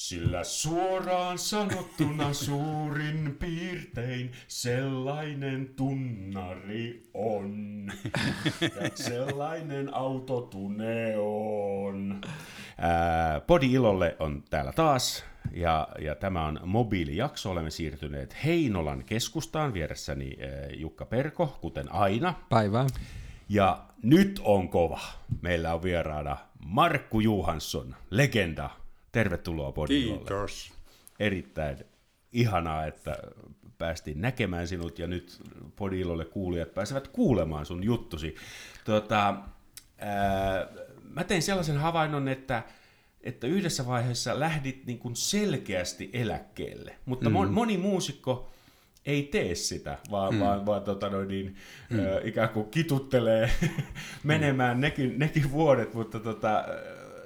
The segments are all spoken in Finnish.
Sillä suoraan sanottuna suurin piirtein sellainen tunnari on. Ja sellainen autotune on. Ää, Podi Ilolle on täällä taas. Ja, ja tämä on mobiilijakso. Olemme siirtyneet Heinolan keskustaan. Vieressäni Jukka Perko, kuten aina. Päivää. Ja nyt on kova. Meillä on vieraana Markku Juhansson, legenda. Tervetuloa Podilolle. Kiitos. Erittäin ihanaa, että päästiin näkemään sinut ja nyt Podilolle kuulijat pääsevät kuulemaan sun juttusi. Tuota, ää, mä tein sellaisen havainnon, että että yhdessä vaiheessa lähdit niin kuin selkeästi eläkkeelle, mutta mm. moni muusikko ei tee sitä, vaan, mm. vaan, vaan tota noin, niin, mm. ö, ikään kuin kituttelee menemään mm. nekin, nekin vuodet, mutta tota,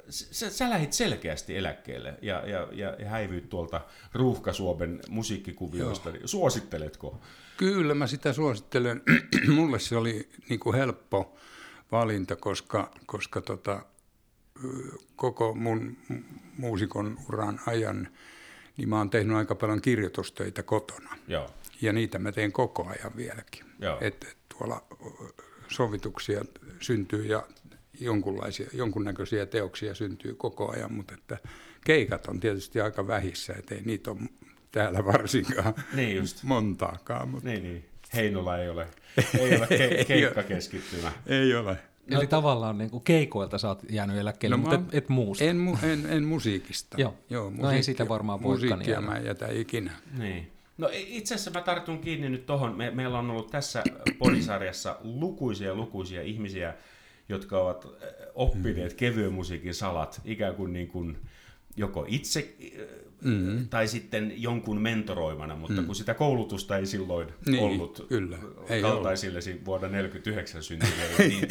sä, sä lähdit selkeästi eläkkeelle ja, ja, ja, ja häivyit tuolta Ruuhka-Suomen musiikkikuvioista. Joo. Suositteletko? Kyllä mä sitä suosittelen. Mulle se oli niin kuin helppo valinta, koska, koska tota, koko mun muusikon uran ajan niin mä oon tehnyt aika paljon kirjoitustöitä kotona. Joo. Ja niitä mä teen koko ajan vieläkin. Joo. Että tuolla sovituksia syntyy ja jonkunlaisia, jonkunnäköisiä teoksia syntyy koko ajan, mutta että keikat on tietysti aika vähissä, että ei niitä ole täällä varsinkaan niin just. montaakaan. Mutta... Niin, niin. Heinola ei ole, ei ole ke- keikkakeskittymä. ei ole. Eli no, tavallaan niin kuin keikoilta sä oot jäänyt eläkkeelle, no, mutta et, et muusta. En, en, en musiikista. Joo, Joo musiikkia, no ei sitä varmaan voikaan Musiikkia mä en jätä ikinä. Niin. No itse asiassa mä tartun kiinni nyt tohon. Me, meillä on ollut tässä podisarjassa lukuisia lukuisia ihmisiä, jotka ovat oppineet mm. kevyen musiikin salat ikään kuin, niin kuin joko itse mm. tai sitten jonkun mentoroimana, mutta mm. kun sitä koulutusta ei silloin niin, ollut kyllä. Ei kaltaisillesi ollut. vuonna 1949 syntyneille, niin,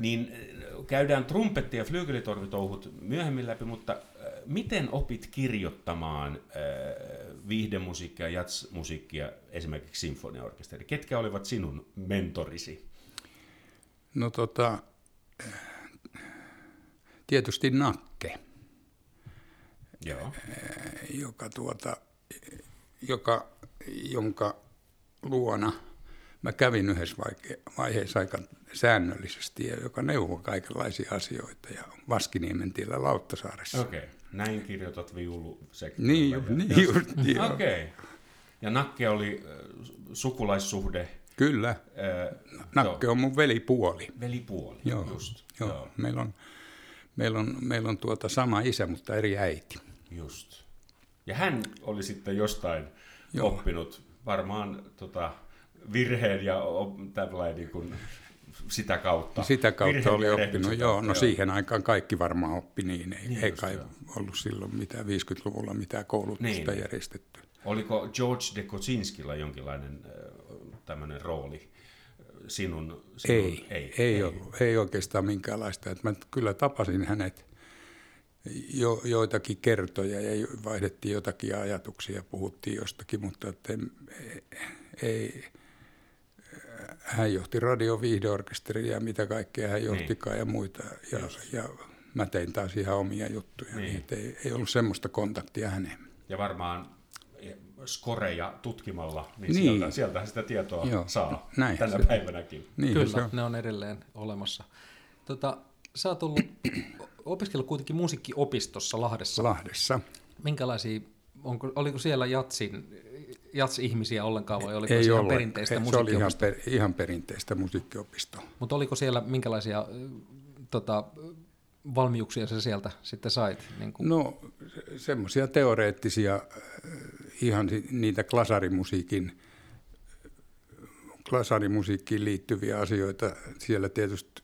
niin käydään trumpetti- ja flyygelitorvitouhut myöhemmin läpi, mutta miten opit kirjoittamaan viihdemusiikkia, jatsmusiikkia, esimerkiksi sinfoniaorkesteri? Ketkä olivat sinun mentorisi? No tota, tietysti Nakke, Joo. joka, tuota, joka, jonka luona mä kävin yhdessä vaiheessa aika säännöllisesti ja joka neuvoi kaikenlaisia asioita ja Vaskiniemen tiellä Lauttasaaressa. Okei, okay. näin kirjoitat viulu Niin, ju, niin just, Okei. Okay. Ja Nakke oli sukulaissuhde Kyllä. Äh, Nakke on mun velipuoli. Velipuoli, joo, just. Joo. joo. Meillä on, meillä on, meillä on tuota sama isä, mutta eri äiti. Just. Ja hän oli sitten jostain joo. oppinut varmaan tota, virheen ja tällainen niin kuin sitä kautta. Sitä kautta oli oppinut, joo. No joo. siihen aikaan kaikki varmaan oppi niin. Ei, niin ei kai joo. ollut silloin mitään 50-luvulla mitään koulutusta niin. järjestetty. Oliko George de Kocinskilla jonkinlainen tämmöinen rooli sinun? sinun ei, ei, ei, ei, ollut. Ei oikeastaan minkäänlaista. Että mä kyllä tapasin hänet jo, joitakin kertoja ja vaihdettiin jotakin ajatuksia ja puhuttiin jostakin, mutta että ei, ei, hän johti radioviihdeorkesteria ja mitä kaikkea hän johtikaan niin. ja muita. Ja, ja mä tein taas ihan omia juttuja, niin. Niin, ei, ei ollut semmoista kontaktia häneen. Ja varmaan skoreja tutkimalla, niin, niin. Sieltä, sieltähän sitä tietoa Joo, saa näin, tänä päivänäkin. Niin, Kyllä, se on. ne on edelleen olemassa. Tota, sä oot ollut, opiskellut kuitenkin musiikkiopistossa Lahdessa. Lahdessa. Minkälaisia, onko, oliko siellä jatsin, jats-ihmisiä ollenkaan vai oliko Ei se ihan perinteistä Ei, Se oli ihan, per, ihan perinteistä musiikkiopistoa. Mutta oliko siellä minkälaisia tota, valmiuksia sä sieltä sitten sait? Niin kuin? No semmoisia teoreettisia ihan niitä klasarimusiikin, klasarimusiikkiin liittyviä asioita siellä tietysti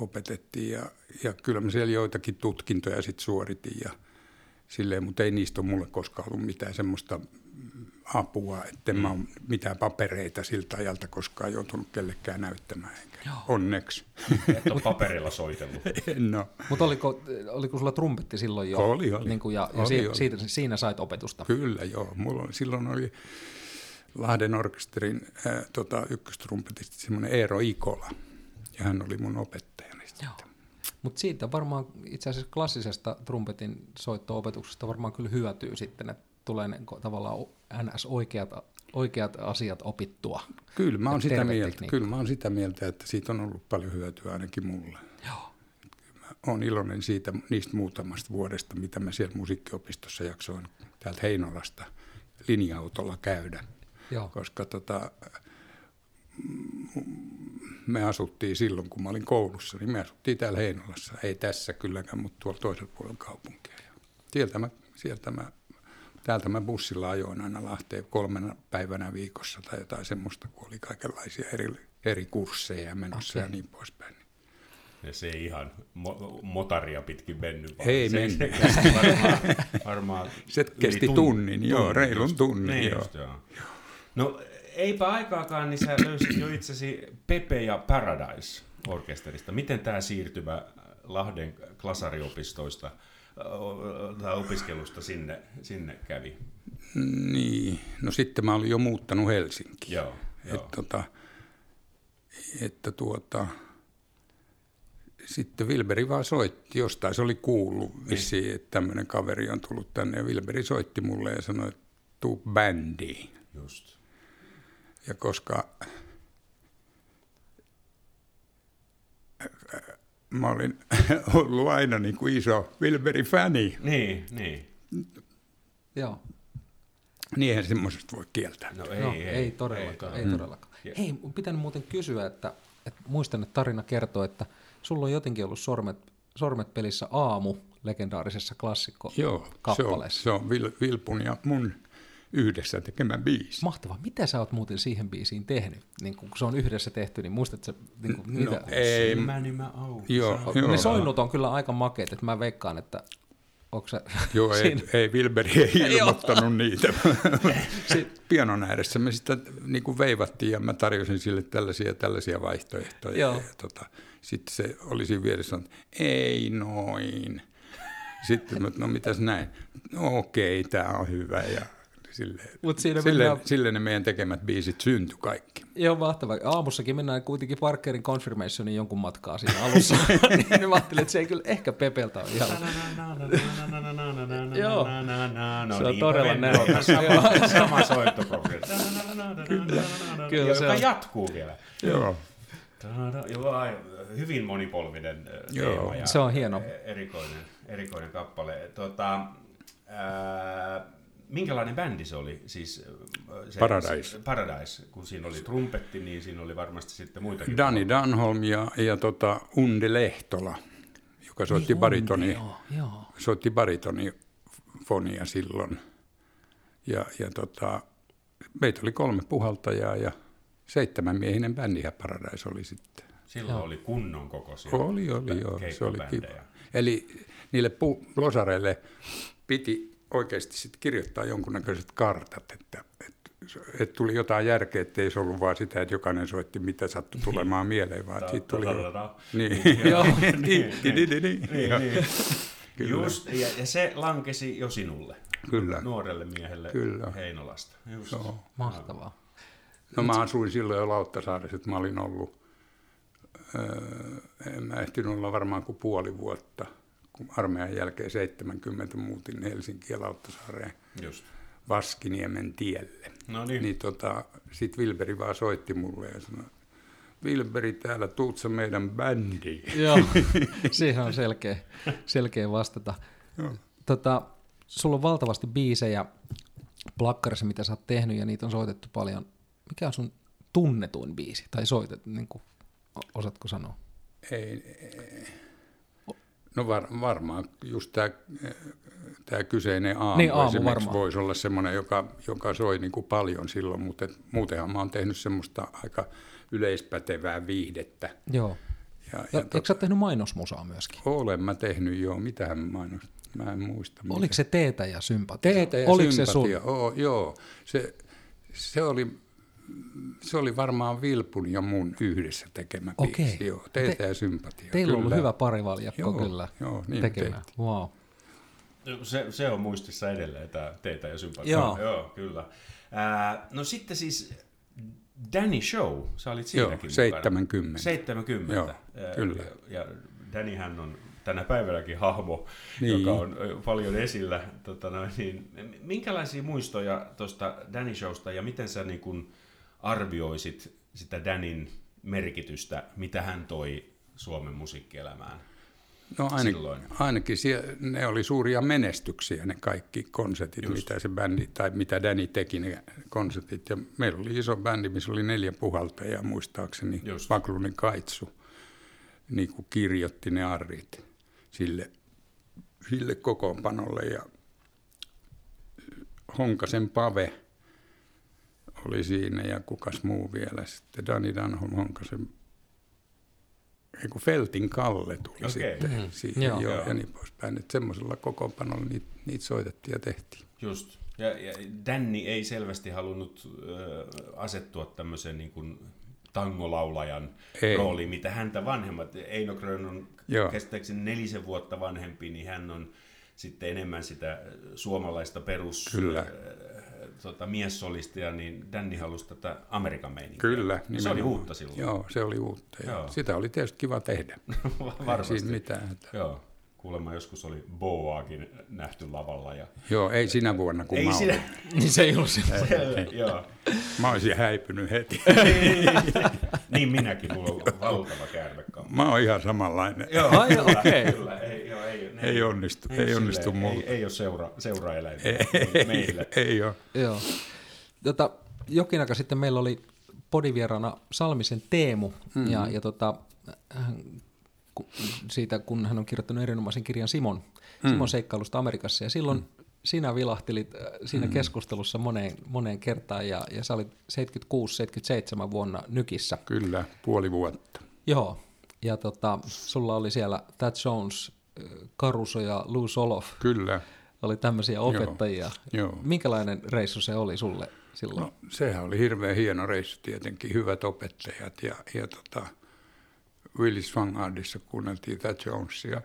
opetettiin ja, ja kyllä mä siellä joitakin tutkintoja sitten suoritin ja silleen, mutta ei niistä ole mulle koskaan ollut mitään semmoista apua, että mm. mä ole mitään papereita siltä ajalta koskaan joutunut kellekään näyttämään. Enkä. Joo. Onneksi. Et ole paperilla soitellut. no. Mutta oliko, oliko sulla trumpetti silloin jo? Oli, oli. Niin kuin, ja, oli, ja oli. Siitä, siinä sait opetusta? Kyllä, joo. Mulla oli, silloin oli Lahden orkesterin äh, tota, ykköstrumpetisti semmoinen Eero Ikola. Ja hän oli mun opettajani. Joo. Mutta siitä varmaan itse asiassa klassisesta trumpetin soitto-opetuksesta varmaan kyllä hyötyy sitten, että tulee ne tavallaan o- ns. oikeat, oikeat asiat opittua. Kyllä mä, oon Et sitä mieltä, tekniikka. kyllä mä oon sitä mieltä, että siitä on ollut paljon hyötyä ainakin mulle. Joo. Olen iloinen siitä, niistä muutamasta vuodesta, mitä mä siellä musiikkiopistossa jaksoin täältä Heinolasta linja-autolla käydä. Joo. Koska tota, mm, me asuttiin silloin, kun mä olin koulussa, niin me asuttiin täällä Heinolassa. Ei tässä kylläkään, mutta tuolla toisella puolella kaupunkia. Sieltä mä, sieltä mä, täältä mä bussilla ajoin aina Lahteen kolmena päivänä viikossa tai jotain semmoista, kun oli kaikenlaisia eri, eri kursseja menossa okay. ja niin poispäin. Ja se ei ihan mo- motaria pitkin mennyt. vaan Ei se, mennyt. Se kesti varmaan, varmaan Se kesti tun- tunnin, joo, tunnin reilun just. tunnin, Niin joo. just, joo. No eipä aikaakaan, niin sä löysit jo itsesi Pepe ja Paradise orkesterista. Miten tämä siirtymä Lahden klasariopistoista opiskelusta sinne, sinne kävi? Niin, no sitten mä olin jo muuttanut Helsinkiin. Joo, joo. Että, tota, että tuota, sitten Wilberi vaan soitti, jostain se oli kuullut Niin. vissiin, että tämmöinen kaveri on tullut tänne. Ja Wilberi soitti mulle ja sanoi, että tuu bändiin. Just. Ja koska mä olin ollut aina niin kuin iso Wilberi-fäni, Niin, niin. Joo. niin eihän semmoisesta voi kieltää. No ei, no, ei, ei, todellakaan, ei, toi. todellakaan. Hei, mun pitänyt muuten kysyä, että, että muistan, että tarina kertoo, että sulla on jotenkin ollut sormet, sormet pelissä aamu legendaarisessa klassikko Joo, se on, se on Vil, Vilpun ja mun yhdessä tekemä biisi. Mahtavaa. Mitä sä oot muuten siihen biisiin tehnyt? Niin kun se on yhdessä tehty, niin muistatko sä, niin kuin, mitä? No, ei, Silmäni mä auki. Joo, joo. Ne soinnut on kyllä aika makeet, että mä veikkaan, että onko se Joo, ei, ei Wilberi ei ilmoittanut niitä. Pianon ääressä me sitä niin kuin veivattiin ja mä tarjosin sille tällaisia ja tällaisia vaihtoehtoja. Joo. Ja, tota, sitten se oli siinä vieressä, että ei noin. Sitten mä, no mitäs näin? No okei, tämä on hyvä. Ja silleen, Mut siinä silleen, mennään- silleen ne meidän tekemät biisit syntyi kaikki. Joo, mahtavaa. Aamussakin mennään kuitenkin Parkerin confirmationin jonkun matkaa siinä alussa. niin mä ajattelin, että se ei kyllä ehkä Pepeltä ole ihan... Joo. Se on todella nerokas. Sama, soittoprogressi. Kyllä Joka se jatkuu vielä. Joo. Joo, hyvin monipolvinen teema ja Se on hieno. erikoinen, erikoinen kappale. Tota, ää, minkälainen bändi se oli? Siis, ö, se, Paradise. Se, Paradise. Kun siinä oli trumpetti, niin siinä oli varmasti sitten muitakin. Dani Danholm ja, ja tota Unde Lehtola, joka soitti Niin on, baritoni. Joo, joo. soitti baritonifonia silloin. Ja, ja tota, meitä oli kolme puhaltajaa ja seitsemän miehinen bändi ja Paradise oli sitten. Silloin oli kunnon kokoisia Oli, oli, joo. Se oli kiva. Eli niille pu- losareille piti oikeasti sitten kirjoittaa jonkunnäköiset kartat, että, että, että tuli jotain järkeä, ettei se ollut vaan sitä, että jokainen soitti mitä sattui tulemaan mieleen, vaan että siitä tuli... Niin. Niin, niin, niin, niin. Niin, niin. Just, ja, ja se lankesi jo sinulle, Kyllä. nuorelle miehelle Kyllä. Heinolasta. Just. Joo. Mahtavaa. No mä asuin silloin jo Lauttasaaressa, että mä olin ollut, öö, en mä ehtinyt olla varmaan kuin puoli vuotta, kun armeijan jälkeen 70 muutin Helsinkiin ja Lauttasaareen Just. Vaskiniemen tielle. No niin. Niin tota, sit Wilberi vaan soitti mulle ja sanoi, Wilberi täällä, tuut sä meidän bändiin? Joo, siihen on selkeä, selkeä vastata. Joo. Tota, sulla on valtavasti biisejä plakkarissa, mitä sä oot tehnyt, ja niitä on soitettu paljon. Mikä on sun tunnetuin biisi? Tai soitet, niin kuin, osaatko sanoa? Ei, ei. No var, varmaan just tämä tämä kyseinen aamu, Niin, aamu esimerkiksi varmaan. voisi olla semmoinen, joka, joka soi niin kuin paljon silloin, mutta et muutenhan mä oon tehnyt semmoista aika yleispätevää viihdettä. Joo. Ja, Ja, ja eikö sä tehnyt mainosmusaa myöskin? olen mä tehnyt jo, mitähän mainos, mä en muista. mitä. Oliko se teetä ja sympatia? Teetä ja Oliko sympatia, se sun? Oo, joo. Se, se, oli, se oli varmaan Vilpun ja mun yhdessä tekemä Okei. biisi. Joo, teetä Te- ja sympatia. Teillä on ollut hyvä parivaljakko Joo, kyllä joo, niin tekemään. Wow. Se, se on muistissa edelleen, tämä teitä ja sympatia. Joo. Joo, kyllä. Ää, no sitten siis Danny Show, sä olit siinäkin Joo, 70. 70. Joo, Ää, kyllä. Ja, ja Dannyhän on tänä päivänäkin hahmo, Niin. joka on paljon esillä. Tota noin, niin, minkälaisia muistoja tuosta Danny Showsta ja miten sä niin kun arvioisit sitä Danin merkitystä, mitä hän toi Suomen musiikkielämään? No ainakin, silloin? ainakin siellä, ne oli suuria menestyksiä ne kaikki konsertit, Just. mitä se bändi, tai mitä Danny teki ne konsertit. Ja meillä oli iso bändi, missä oli neljä puhaltajaa muistaakseni. Just. Vaklunin Kaitsu niin kuin kirjoitti ne arrit sille, sille kokoonpanolle. Ja Honkasen Pave oli siinä ja kukas muu vielä. Sitten Dani Danholm Honkasen ei kun Feltin Kalle tuli Okei. sitten Mhm. siihen Joo. joo. Joo. ja niin poispäin. Että semmoisella kokoonpanolla niitä, niitä soitettiin ja tehtiin. Just. Ja, ja Danny ei selvästi halunnut ö, asettua tämmöisen niin kuin tangolaulajan Ei. rooliin, mitä häntä vanhemmat. Eino Grön on Joo. käsittääkseni nelisen vuotta vanhempi, niin hän on sitten enemmän sitä suomalaista perus Kyllä. ö, tota, miessolistia, niin Danny halusi tätä Amerikan meininkiä. Kyllä. Se oli uutta silloin. Joo, se oli uutta. Ja Joo. Sitä oli tietysti kiva tehdä. Ei Varmasti. siinä mitään. Että. Joo. Kuulemma joskus oli Boaakin nähty lavalla. Ja... Joo, ei sinä vuonna, kun Ei mä sinä... olin. Niin se ei ollut. Selvä, joo. Mä olisin häipynyt heti. niin minäkin, mulla on valtava käärmekammo. Mä oon ihan samanlainen. Joo, Ai, kyllä, okei. kyllä. Ei, ei, ne, Ei onnistu, ei onnistu silleen, multa. Ei, ei ole seura, seuraeläin Ei, meillä. ei ole. Joo. Tota, jokin aika sitten meillä oli podivierana Salmisen Teemu, mm-hmm. ja, ja tota, hän, ku, siitä, kun hän on kirjoittanut erinomaisen kirjan Simon, mm. Simon seikkailusta Amerikassa, ja silloin mm. sinä vilahtelit äh, siinä mm. keskustelussa moneen, moneen kertaan, ja, ja sä olit 76-77 vuonna Nykissä. Kyllä, puoli vuotta. Joo, ja tota, sulla oli siellä Tad Jones, Caruso ja Lou Soloff, Kyllä. oli tämmöisiä opettajia. Joo. Minkälainen reissu se oli sulle silloin? No, sehän oli hirveän hieno reissu tietenkin, hyvät opettajat ja, ja tota, Willis Vanguardissa kuunneltiin Tad Jonesia.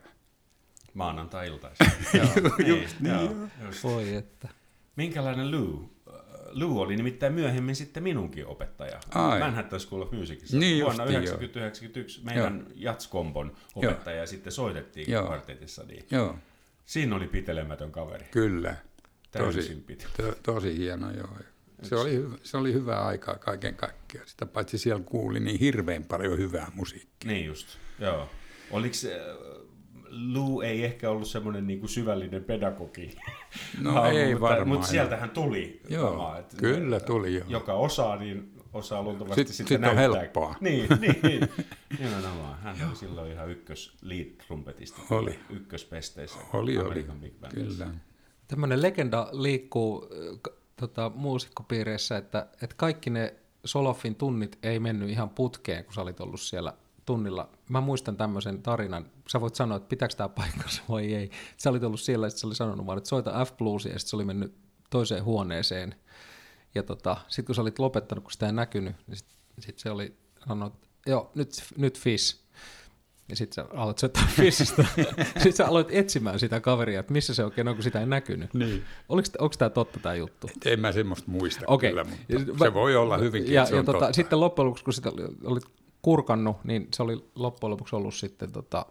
Maanantai-iltaisin. joo, just niin. niin, Joo, just. Voi että. Minkälainen Lou? Lou oli nimittäin myöhemmin sitten minunkin opettaja. Ai. Manhattan School of Musicissa. Niin Vuonna justiin, 1991 meidän jatskombon opettaja ja sitten soitettiin Joo. kvartetissa. Niin. Joo, Siinä oli pitelemätön kaveri. kyllä. Täysin Tosi, to, tosi hieno, joo. Se oli, hyvä, se oli hyvää aikaa kaiken kaikkiaan. Sitä paitsi siellä kuuli niin hirveän paljon hyvää musiikkia. Niin just, joo. Oliko se, Lou ei ehkä ollut semmoinen niinku syvällinen pedagogi. No hahmo, ei mutta, varmaan. Mutta sieltähän tuli. Joo, kamaa, että kyllä tuli joo. Joka osaa, niin osaa luultavasti Sit- sitten sit on näyttää. helppoa. Niin, niin, niin. Nimenomaan. Hän oli silloin ihan ykkös lead trumpetisti. Oli. Ykköspesteissä. Oli, oli. Kyllä. Tämmöinen legenda liikkuu äh, tota, muusikkopiireissä, että, että kaikki ne Soloffin tunnit ei mennyt ihan putkeen, kun sä olit ollut siellä tunnilla. Mä muistan tämmöisen tarinan. Sä voit sanoa, että pitääkö tämä paikkansa vai ei. Sä olit ollut siellä ja sit sä oli sanonut vaan, että soita F-bluesia ja sitten se oli mennyt toiseen huoneeseen. Ja tota, sitten kun sä olit lopettanut, kun sitä ei näkynyt, niin sitten sit se oli sanonut, että joo, nyt, nyt Fish. Ja sitten sä aloit soittaa Fishistä. sitten sä aloit etsimään sitä kaveria, että missä se oikein on, kun sitä ei näkynyt. Niin. Oliko, onko tämä totta tämä juttu? En mä semmoista muista Okei. kyllä, mutta Ja- se voi olla hyvinkin, Ja, että ja tota, sitten loppujen lopuksi, kun sitä olit kurkannut, niin se oli loppujen lopuksi ollut sitten tota,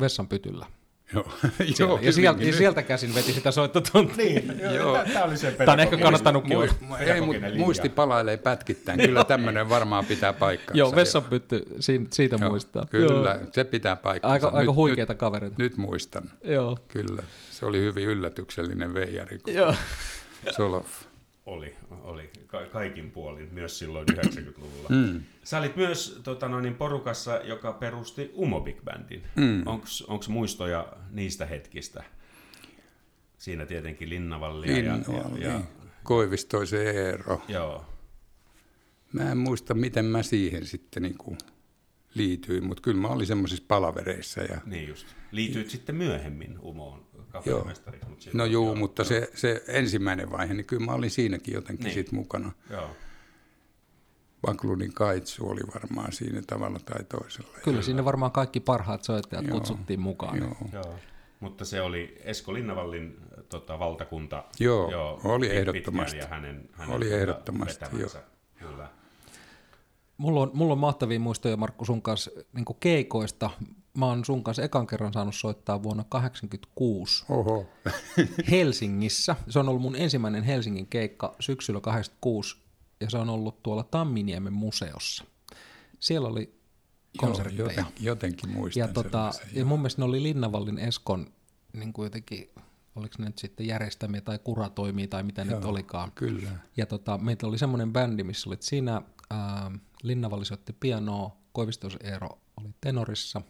vessanpytyllä. Joo, Siellä. joo ja, sieltä, ja sieltä käsin veti sitä soittotuntia. Niin, joo. Tämä oli se Tämä on ehkä kannattanutkin olla. Mu- ei, mutta muisti palailee pätkittäin. Kyllä tämmöinen varmaan pitää paikkansa. Joo, vessanpytty, siitä, siitä Joo, muistaa. Kyllä, Joo. se pitää paikkansa. Aika, aika huikeita kavereita. Nyt, nyt muistan, Joo. kyllä. Se oli hyvin yllätyksellinen veijari, Joo. Solof. Oli, oli ka- kaikin puolin, myös silloin 90-luvulla. Mm. Sä olit myös tota, noin, porukassa, joka perusti Umo Big Bandin. Mm. Onko muistoja niistä hetkistä? Siinä tietenkin Linnavallia ja, Linnualla, ja, ja, niin. Koivistoisen Eero. joo, Mä en muista, miten mä siihen sitten niin kuin liityin, mutta kyllä mä olin semmoisissa palavereissa. Ja, niin just. Liityit sitten myöhemmin Umoon kapellimestariksi. Mutta no juu, joo, mutta se, se ensimmäinen vaihe, niin kyllä mä olin siinäkin jotenkin Niin. niin. sit mukana. Joo. Vakludin Kaitsu oli varmaan siinä tavalla tai toisella. Kyllä sinne varmaan kaikki parhaat soittajat Joo. kutsuttiin mukaan. Joo. Joo. Mutta se oli Esko Linnavallin tota, valtakunta. Joo, oli pitkään ehdottomasti. Ja hänen, hänen Oli tota, ehdottomasti, vetämänsä. Kyllä. Mulla on, mulla on mahtavia muistoja, Markku, sun kanssa niin keikoista. mä oon sun kanssa ekan kerran saanut soittaa vuonna 1986 Oho. Helsingissä. Se on ollut mun ensimmäinen Helsingin keikka syksyllä 86 ja se on ollut tuolla Tamminiemen museossa. Siellä oli konsertteja. Joo, joten, jotenkin muistan ja, tota, ja mun mielestä ne oli Linnavallin Eskon niin kuin jotenkin, oliko ne nyt sitten järjestämiä tai kuratoimia tai mitä Joo, nyt olikaan. Kyllä. Ja tota, meitä oli semmoinen bändi, missä olit siinä, ää, Linnavalli soitti pianoa, Koivistos Eero oli tenorissa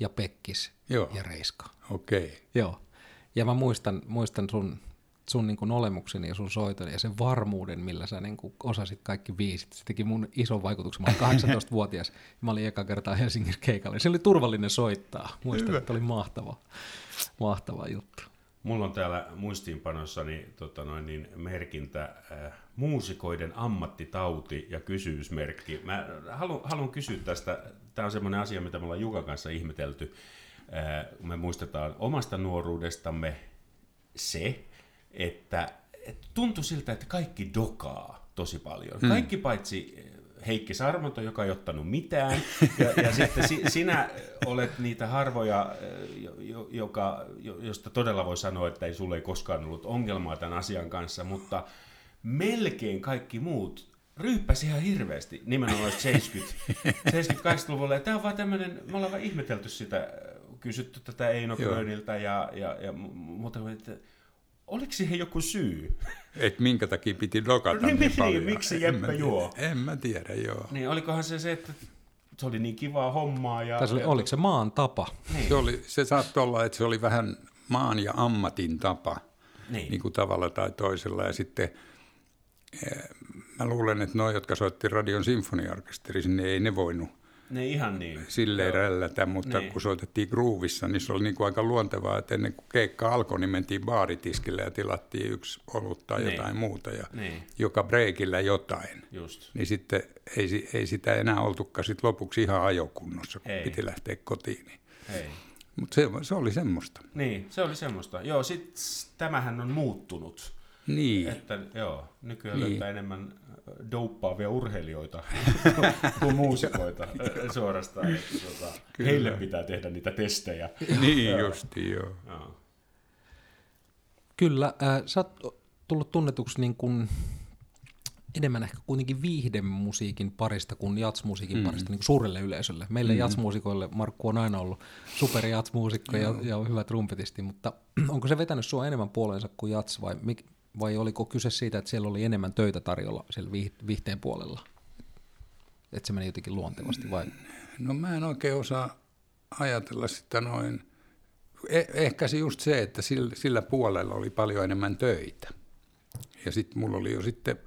ja Pekkis Joo. ja Reiska. Okei. Joo. Ja mä muistan, muistan sun, sun niin kuin olemukseni ja sun soiton ja sen varmuuden, millä sä niin kuin osasit kaikki biisit. Se teki mun ison vaikutuksen. Mä olin 18-vuotias ja mä olin eka kertaa Helsingin keikalla. Se oli turvallinen soittaa. Muistan, Hyvä. että oli mahtava, mahtava juttu. Mulla on täällä muistiinpanossani tota noin, niin merkintä äh, muusikoiden ammattitauti ja kysymysmerkki. Mä haluan, haluan kysyä tästä, tämä on semmoinen asia, mitä me ollaan Jukan kanssa ihmetelty. Äh, me muistetaan omasta nuoruudestamme se, että, että tuntui siltä, että kaikki dokaa tosi paljon. Hmm. Kaikki paitsi Heikki Sarmonto, joka ei ottanut mitään, ja, ja sitten si, sinä olet niitä harvoja, jo, jo, joka, jo, josta todella voi sanoa, että ei sulle ei koskaan ollut ongelmaa tämän asian kanssa, mutta melkein kaikki muut ryyppäsi ihan hirveästi, nimenomaan 70, 70-80-luvulla, ja tämä on vaan tämmöinen, me ollaan vaan ihmetelty sitä, kysytty tätä Eino. Gröniltä ja, ja, ja mu- muuta, että oliko siihen joku syy? Et minkä takia piti dokata Niin, niin, niin, paljon. miksi En Jeppe mä tiedä. juo? En mä tiedä, joo. Niin olikohan se se, että se oli niin kivaa hommaa. Ja, se oli, oliko se maan tapa? Niin. Se, oli, se saattoi olla, että se oli vähän maan ja ammatin tapa, Niin. niin kuin tavalla tai toisella. Ja sitten eh, mä luulen, että nuo, jotka soitti radion sinfoniaorkesterissa, niin ei ne voinut Ne ihan niin. silleen Joo. rällätä, mutta Niin. kun soitettiin groovissa, niin se oli niin kuin aika luontevaa, että ennen kuin keikka alkoi, niin mentiin baaritiskille ja tilattiin yksi olut tai Niin. jotain muuta ja Niin, joka breikillä jotain. just. Niin sitten ei, ei sitä enää oltukaan sit lopuksi ihan ajokunnossa, kun Ei. piti lähteä kotiin. Niin. Mutta se, se oli semmoista. Niin, se oli semmoista. Joo, sit tämähän on muuttunut. Niin, Että joo, nykyään Niin. löytää enemmän äh, douppaavia urheilijoita kuin muusikoita äh, suorastaan. Että, Kyllä. heille pitää tehdä niitä testejä. niin justi joo. Joo. Kyllä, äh, sä oot tullut tunnetuksi niin kuin enemmän ehkä kuitenkin viihdemusiikin parista kuin jatsmusiikin mm. parista niin kuin suurelle yleisölle. Meille mm. jatsmuusikoille Markku on aina ollut super jatsmuusikko ja, ja hyvä trumpetisti, mutta onko se vetänyt sua enemmän puoleensa kuin jats vai, mik, vai oliko kyse siitä, että siellä oli enemmän töitä tarjolla siellä viih- viihteen puolella? Että se meni jotenkin luontevasti vai? No mä en oikein osaa ajatella sitä noin. Eh- ehkä se just se, että sillä, sillä puolella oli paljon enemmän töitä. Ja sitten mulla oli jo sitten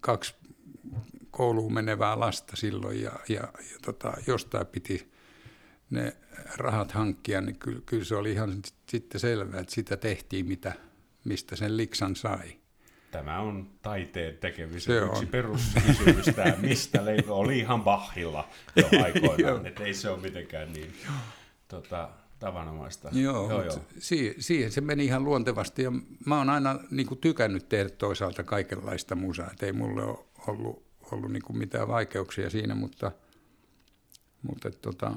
kaksi kouluun menevää lasta silloin ja, ja, ja tota, jostain piti ne rahat hankkia, niin kyllä, kyllä se oli ihan sitten selvää, että sitä tehtiin, mitä, mistä sen liksan sai. Tämä on taiteen tekemisen Se yksi on. peruskysymys, tämä, mistä leipä oli ihan Bachilla jo aikoinaan, että ei se ole mitenkään niin tota, tavanomaista. Joo, joo, joo. joo. Si- siihen se meni ihan luontevasti ja mä oon aina niin kuin, tykännyt tehdä toisaalta kaikenlaista musaa, että ei mulle ole ollut, ollut niin kuin, mitään vaikeuksia siinä, mutta, mutta tota,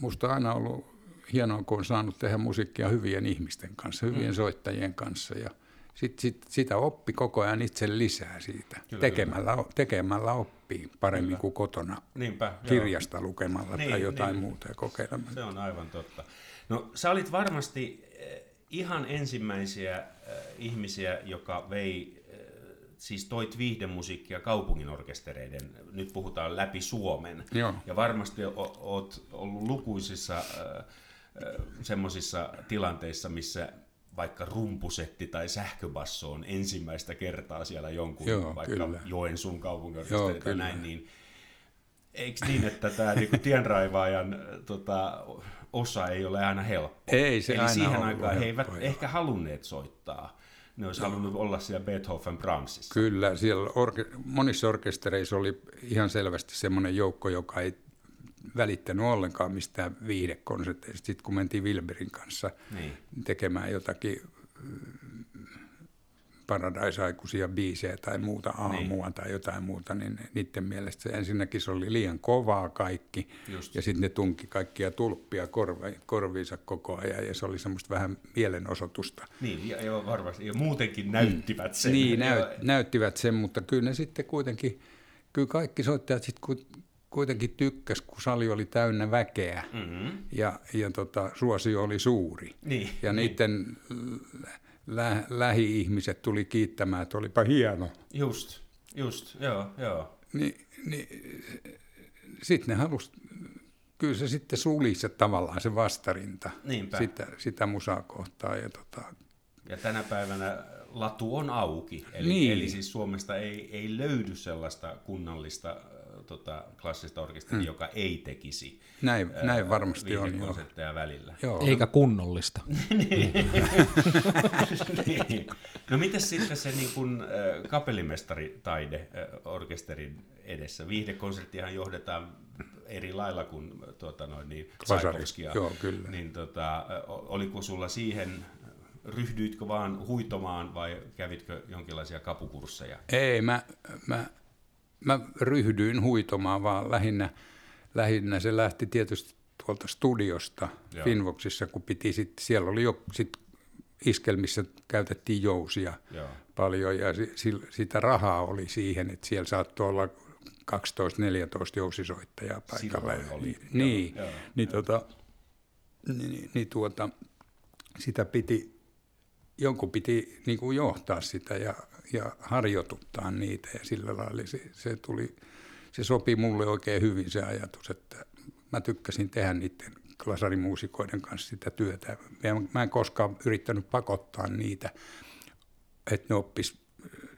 musta on aina ollut hienoa, kun on saanut tehdä musiikkia hyvien ihmisten kanssa, hyvien mm. soittajien kanssa ja sit, sit, sitä oppi koko ajan itse lisää siitä. Kyllä, tekemällä, tekemällä oppii paremmin Kyllä. kuin kotona Niinpä, joo. kirjasta lukemalla Niin, tai jotain niin. muuta ja kokeilemalla. Se on aivan totta. No sä olit varmasti eh, ihan ensimmäisiä eh, ihmisiä, joka vei, eh, siis toit viihdemusiikkia kaupungin orkestereiden, nyt puhutaan läpi Suomen. Joo. Ja varmasti o- oot ollut lukuisissa semmoisissa tilanteissa, missä vaikka rumpusetti tai sähköbasso on ensimmäistä kertaa siellä jonkun, Joo, vaikka kyllä. Joensuun tai kyllä. näin, niin Eikö niin, että tämä niinku tienraivaajan tota, osa ei ole aina helppo? Ei se Eli aina siihen aikaan he eivät helppoa, joo. ehkä halunneet soittaa. Ne olisi halunnut olla siellä Beethoven Brahmsissa. Kyllä, siellä orke- monissa orkestereissa oli ihan selvästi semmoinen joukko, joka ei välittänyt ollenkaan mistään viihdekonserteista. Sitten kun mentiin Wilberin kanssa Niin. tekemään jotakin mm, paradise-aikuisia biisejä tai muuta aamua niin. tai jotain muuta, niin niiden mielestä se ensinnäkin se oli liian kovaa kaikki. Just. Ja sitten ne tunki kaikkia tulppia korvi, korviinsa koko ajan ja se oli semmoista vähän mielenosoitusta. Niin, ja, ja varmasti. Ja muutenkin näyttivät sen. Niin, näyt, näyttivät sen, mutta kyllä ne sitten kuitenkin, kyllä kaikki soittajat sitten kuitenkin tykkäs, kun sali oli täynnä väkeä mm-hmm. ja, ja tota, suosio oli suuri. Niin, ja niin. niiden lä- lähi-ihmiset tuli kiittämään, että olipa hieno. Just, just, joo, joo. Ni, niin sitten ne halusi, kyllä se sitten suli se tavallaan se vastarinta Niinpä. sitä, sitä musaa kohtaa. Ja, tota... ja tänä päivänä latu on auki, eli, niin. eli siis Suomesta ei, ei löydy sellaista kunnallista tota, klassista orkesteria, hmm. joka ei tekisi näin, ää, näin varmasti on, joo. välillä. Joo. Eikä kunnollista. niin. No miten sitten se niin kun, äh, kapellimestaritaide äh, orkesterin edessä? Viihdekonserttihan johdetaan eri lailla kuin tuota, noin, niin, Joo, kyllä. Niin, tota, oliko sulla siihen ryhdyitkö vaan huitomaan vai kävitkö jonkinlaisia kapukursseja? Ei, mä, mä mä ryhdyin huitomaan vaan lähinnä, lähinnä se lähti tietysti tuolta studiosta Joo. Finvoxissa, kun piti sit, siellä oli jo sit iskelmissä käytettiin jousia Joo. paljon ja si, sitä rahaa oli siihen, että siellä saattoi olla 12-14 jousisoittajaa paikalla. oli. Niin, Joo. niin, tota, niin, niin, niin tuota, sitä piti, jonkun piti niin kuin johtaa sitä ja ja harjoituttaa niitä ja sillä lailla se, se, tuli, se sopi mulle oikein hyvin se ajatus, että mä tykkäsin tehdä niiden klasarimuusikoiden kanssa sitä työtä. Mä en koskaan yrittänyt pakottaa niitä, että ne oppis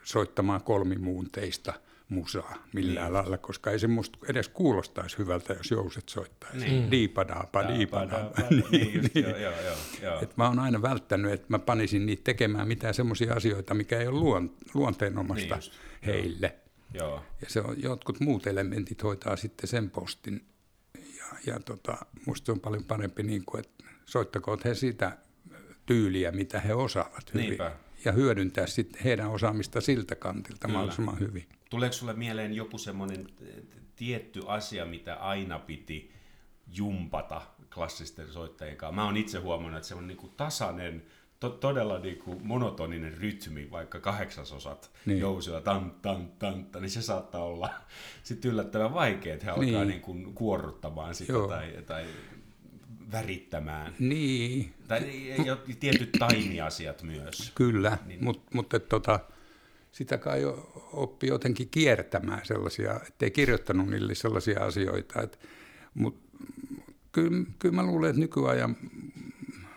soittamaan kolmimuunteista – musaa millään niin. lailla, koska ei se musta edes kuulostaisi hyvältä, jos jouset soittaisi. Niin. Diipadaapa, diipadaapa. niin, niin. Joo, joo, joo. Et mä oon aina välttänyt, että mä panisin niitä tekemään mitään semmoisia asioita, mikä ei ole luon, luonteenomasta niin heille. Joo. Ja se on, jotkut muut elementit hoitaa sitten sen postin. Ja, ja tota, musta se on paljon parempi, niin kuin, että soittakoot he sitä tyyliä, mitä he osaavat hyvin. Niinpä. Ja hyödyntää sitten heidän osaamista siltä kantilta Kyllä. mahdollisimman hyvin. Tuleeko sulle mieleen joku semmoinen tietty asia, mitä aina piti jumpata klassisten soittajien kanssa? Mä oon itse huomannut, että semmoinen niin tasainen, to, todella niin kuin monotoninen rytmi, vaikka kahdeksasosat niin. jousilla, tan, tan, tan, niin se saattaa olla sitten yllättävän vaikea, että he alkaa niin. Niin kuin kuorruttamaan sitä tai, tai värittämään. Niin. Tai tietyt taimiasiat myös. Kyllä, niin. mutta mut, tota, sitä kai oppi jotenkin kiertämään sellaisia, ettei kirjoittanut niille sellaisia asioita. Et, Mutta kyllä, kyllä mä luulen, että nykyajan,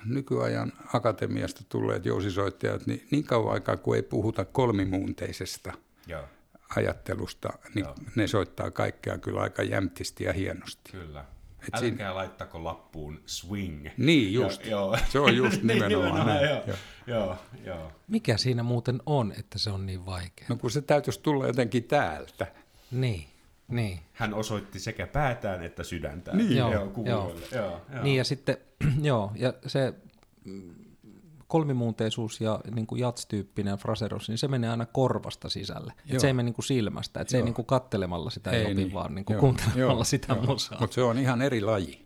nykyajan akatemiasta tulleet jousisoittajat, niin, niin kauan aikaa kuin ei puhuta kolmimuunteisesta Joo. ajattelusta, niin Joo. ne soittaa kaikkea kyllä aika jämptisti ja hienosti. Kyllä. Et Älkää siinä... laittako lappuun swing. Niin just, ja, joo. se on just nimenomaan niin, näin. Joo, joo, joo. Mikä siinä muuten on, että se on niin vaikea? No kun se täytyisi tulla jotenkin täältä. Niin, niin. Hän osoitti sekä päätään että sydäntään. Niin, joo, joo, joo. joo, joo. Niin ja sitten, joo, ja se kolmimuunteisuus ja niin kuin jats-tyyppinen fraseros, niin se menee aina korvasta sisälle. Et se ei mene niin kuin silmästä, että se ei niin kuin kattelemalla sitä ei, ei opi, niin. vaan niin kuin kuuntelemalla joo, sitä joo. musaa. Mutta se on ihan eri laji.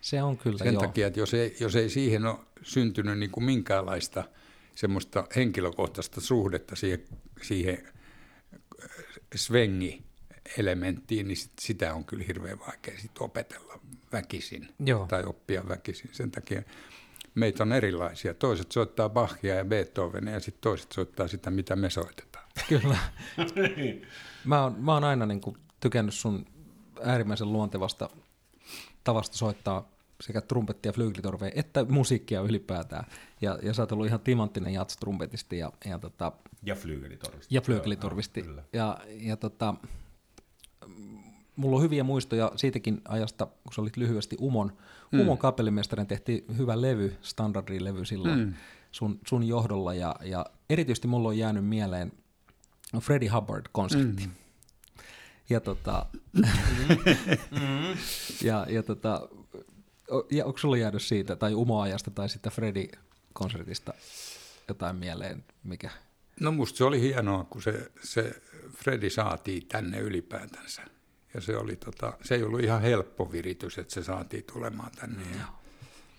Se on kyllä, Sen joo. takia, että jos ei, jos ei siihen ole syntynyt niin kuin minkäänlaista semmoista henkilökohtaista suhdetta siihen, siihen svengi elementtiin, niin sit, sitä on kyllä hirveän vaikea sit opetella väkisin Joo. tai oppia väkisin. Sen takia meitä on erilaisia. Toiset soittaa Bachia ja Beethovenia ja sitten toiset soittaa sitä, mitä me soitetaan. Kyllä. mä, oon, mä oon aina niin kuin tykännyt sun äärimmäisen luontevasta tavasta soittaa sekä trumpettia ja että musiikkia ylipäätään. Ja, ja sä oot ollut ihan timanttinen jats-trumpetisti ja, ja, tota, ja flygelitorvisti. Ja flygelitorvisti. Ja, ja, ja tota, mulla on hyviä muistoja siitäkin ajasta, kun sä olit lyhyesti Umon, mm. Umon kapellimestarin, tehtiin hyvä levy, standardilevy silloin mm. sun, sun johdolla, ja, ja erityisesti mulla on jäänyt mieleen Freddie Hubbard-konsertti. Mm. Ja, tota, mm. ja, ja, tota, ja onko sulla jäänyt siitä, tai Umo-ajasta, tai sitten Freddie-konsertista jotain mieleen, mikä No musta se oli hienoa, kun se, se Fredi saatiin tänne ylipäätänsä. Ja se, oli tota, se ei ollut ihan helppo viritys, että se saatiin tulemaan tänne. Ja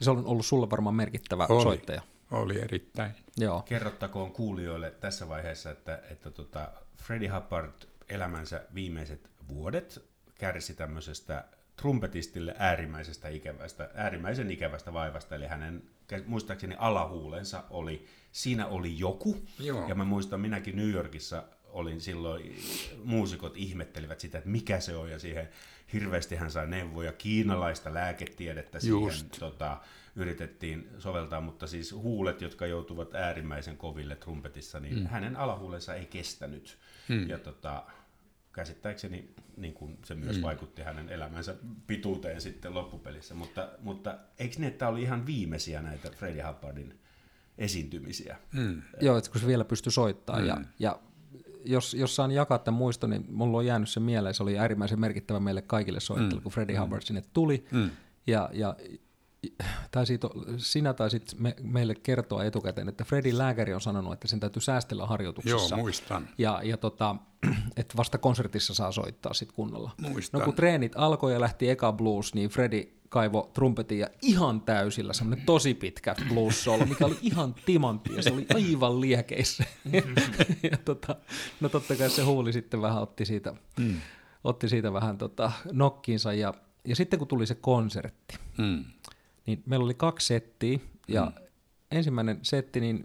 Se on ollut sulle varmaan merkittävä Oli. soittaja. oli erittäin. Joo. Kerrottakoon kuulijoille tässä vaiheessa, että, että tota Freddie Hubbard elämänsä viimeiset vuodet kärsi tämmöisestä trumpetistille äärimmäisestä ikävästä, äärimmäisen ikävästä vaivasta, eli hänen muistaakseni alahuulensa oli, siinä oli joku, Joo. ja mä muistan, minäkin New Yorkissa olin silloin, muusikot ihmettelivät sitä, että mikä se on, ja siihen hirveästi hän sai neuvoja, kiinalaista lääketiedettä siihen Just. tota, yritettiin soveltaa, mutta siis huulet, jotka joutuvat äärimmäisen koville trumpetissa, niin mm. hänen alahuulensa ei kestänyt. Mm. Ja tota, käsittääkseni niin kuin se myös mm. vaikutti hänen elämänsä pituuteen sitten loppupelissä. Mutta, mutta eikö niin, että tämä oli ihan viimeisiä näitä Freddie Hubbardin esiintymisiä? Mm. Joo, että kun se vielä pystyi soittamaan. Mm. Ja, ja jos, jos saan jakaa tämän muiston, niin mulla on jäänyt se mieleen. Se oli äärimmäisen merkittävä meille kaikille soittajille, mm. kun Freddie Hubbard sinne tuli. Mm. Ja, ja taisit, sinä taisit me, meille kertoa etukäteen, että Freddin lääkäri on sanonut, että sen täytyy säästellä harjoituksissa. Joo, muistan. Ja, ja tota, että vasta konsertissa saa soittaa sit kunnolla. Muistan. No kun treenit alkoi ja lähti eka blues, niin Freddy kaivo trumpetin ja ihan täysillä semmoinen tosi pitkä blues solo, mikä oli ihan timantti ja se oli aivan liekeissä. ja tota, no totta kai se huuli sitten vähän otti siitä, mm. otti siitä vähän tota nokkiinsa ja, ja sitten kun tuli se konsertti, Mm. Niin meillä oli kaksi settiä ja mm. ensimmäinen setti, niin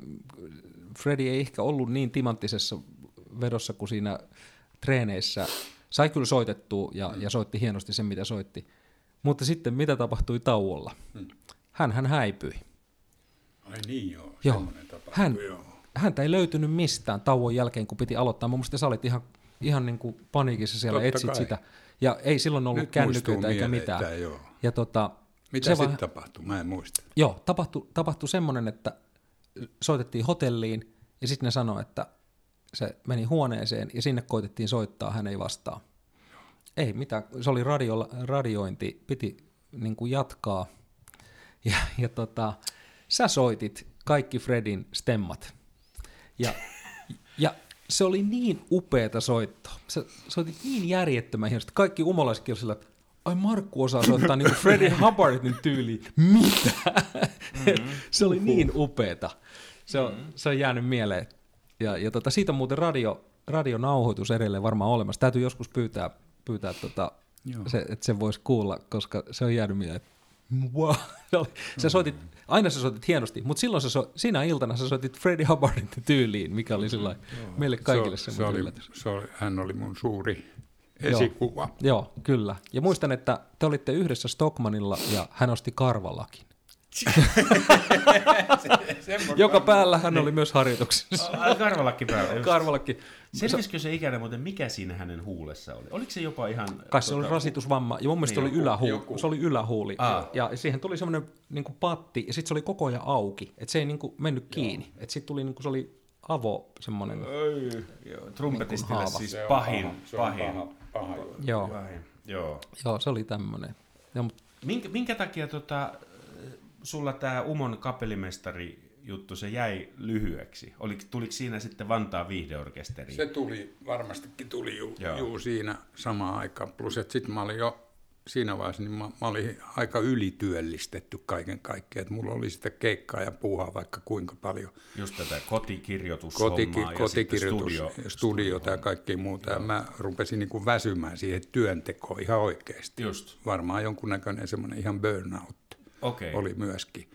Freddy ei ehkä ollut niin timanttisessa vedossa kuin siinä treeneissä. Sai kyllä soitettua ja, ja soitti hienosti sen, mitä soitti. Mutta sitten mitä tapahtui tauolla? Hän hän häipyi. Ai niin joo, Joo. semmoinen tapahtui, Hän, joo. häntä ei löytynyt mistään tauon jälkeen, kun piti aloittaa. Mun mielestä sä olit ihan, ihan niin kuin paniikissa siellä, Totta etsit kai. sitä. Ja ei silloin ollut Nyt kännyköitä eikä mitään. tää, joo. Ja tota, Mitä se sitten vaan- tapahtui? Mä en muista. Joo, tapahtui, tapahtui semmoinen, että soitettiin hotelliin ja sitten ne sanoi, että se meni huoneeseen ja sinne koitettiin soittaa, hän ei vastaa. Ei mitään, se oli radio, radiointi, piti niin kuin jatkaa. Ja, ja tota, sä soitit kaikki Fredin stemmat. Ja, ja se oli niin upeata soittoa. Sä soitit niin järjettömän hienosti. Kaikki umolaisetkin oli sillä, että ai Markku osaa soittaa niin kuin Freddie Hubbardin tyyliin. Mitä? Mm-hmm. se oli niin upeeta. Se on, mm-hmm. se on jäänyt mieleen. Ja, ja tota, siitä on muuten radio, radionauhoitus edelleen varmaan olemassa. Täytyy joskus pyytää, pyytää tota, Joo. se, että se voisi kuulla, koska se on jäänyt mieleen. Wow. Se oli, sä soitit, aina sä soitit hienosti, mutta silloin sä so, sinä iltana sä soitit Freddie Hubbardin tyyliin, mikä oli sillä meille kaikille se, se oli, yllätys. se oli, hän oli mun suuri. Esikuva. Joo, kyllä. Ja muistan, että te olitte yhdessä Stockmanilla ja hän osti karvalakin. Joka päällä hän oli myös harjoituksessa. Karvalakki päällä. Karvalakki. Selvisikö se ikäinen muuten, mikä siinä hänen huulessa oli? Oliko se jopa ihan... Kai se oli rasitusvamma, ja mun mielestä Niin, se oli joku- ylähuuli. joku. Se oli ylähuuli. Aa. Ja siihen tuli semmoinen niin patti, ja sitten se oli koko ajan auki. Että se ei niin kuin mennyt kiinni. Että sitten tuli niin kuin se oli avo semmoinen. Öi, joo, trumpetistille Niin siis Se pahin, paha, se on pahin, paha, paha juttu. Joo. Joo. joo, se oli tämmöinen. Ja, mutta Minkä, minkä takia tota, sulla tämä Umon kapellimestari juttu, se jäi lyhyeksi? Oliko, tuliko siinä sitten Vantaan viihdeorkesteri? Se tuli, varmastikin tuli juu, Joo. juu siinä samaan aikaan. Plus, että sitten mä olin jo siinä vaiheessa, niin mä, mä olin aika ylityöllistetty kaiken kaikkiaan. Että mulla oli sitä keikkaa ja puuhaa vaikka kuinka paljon. Just tätä kotikirjoitus Kotiki, ja kotikirjoitus, studio, studio, studiota ja kaikki muuta. Ja mä rupesin niin kuin väsymään siihen työntekoon ihan oikeasti. Just, Varmaan jonkunnäköinen semmoinen ihan burnout okei. oli myöskin.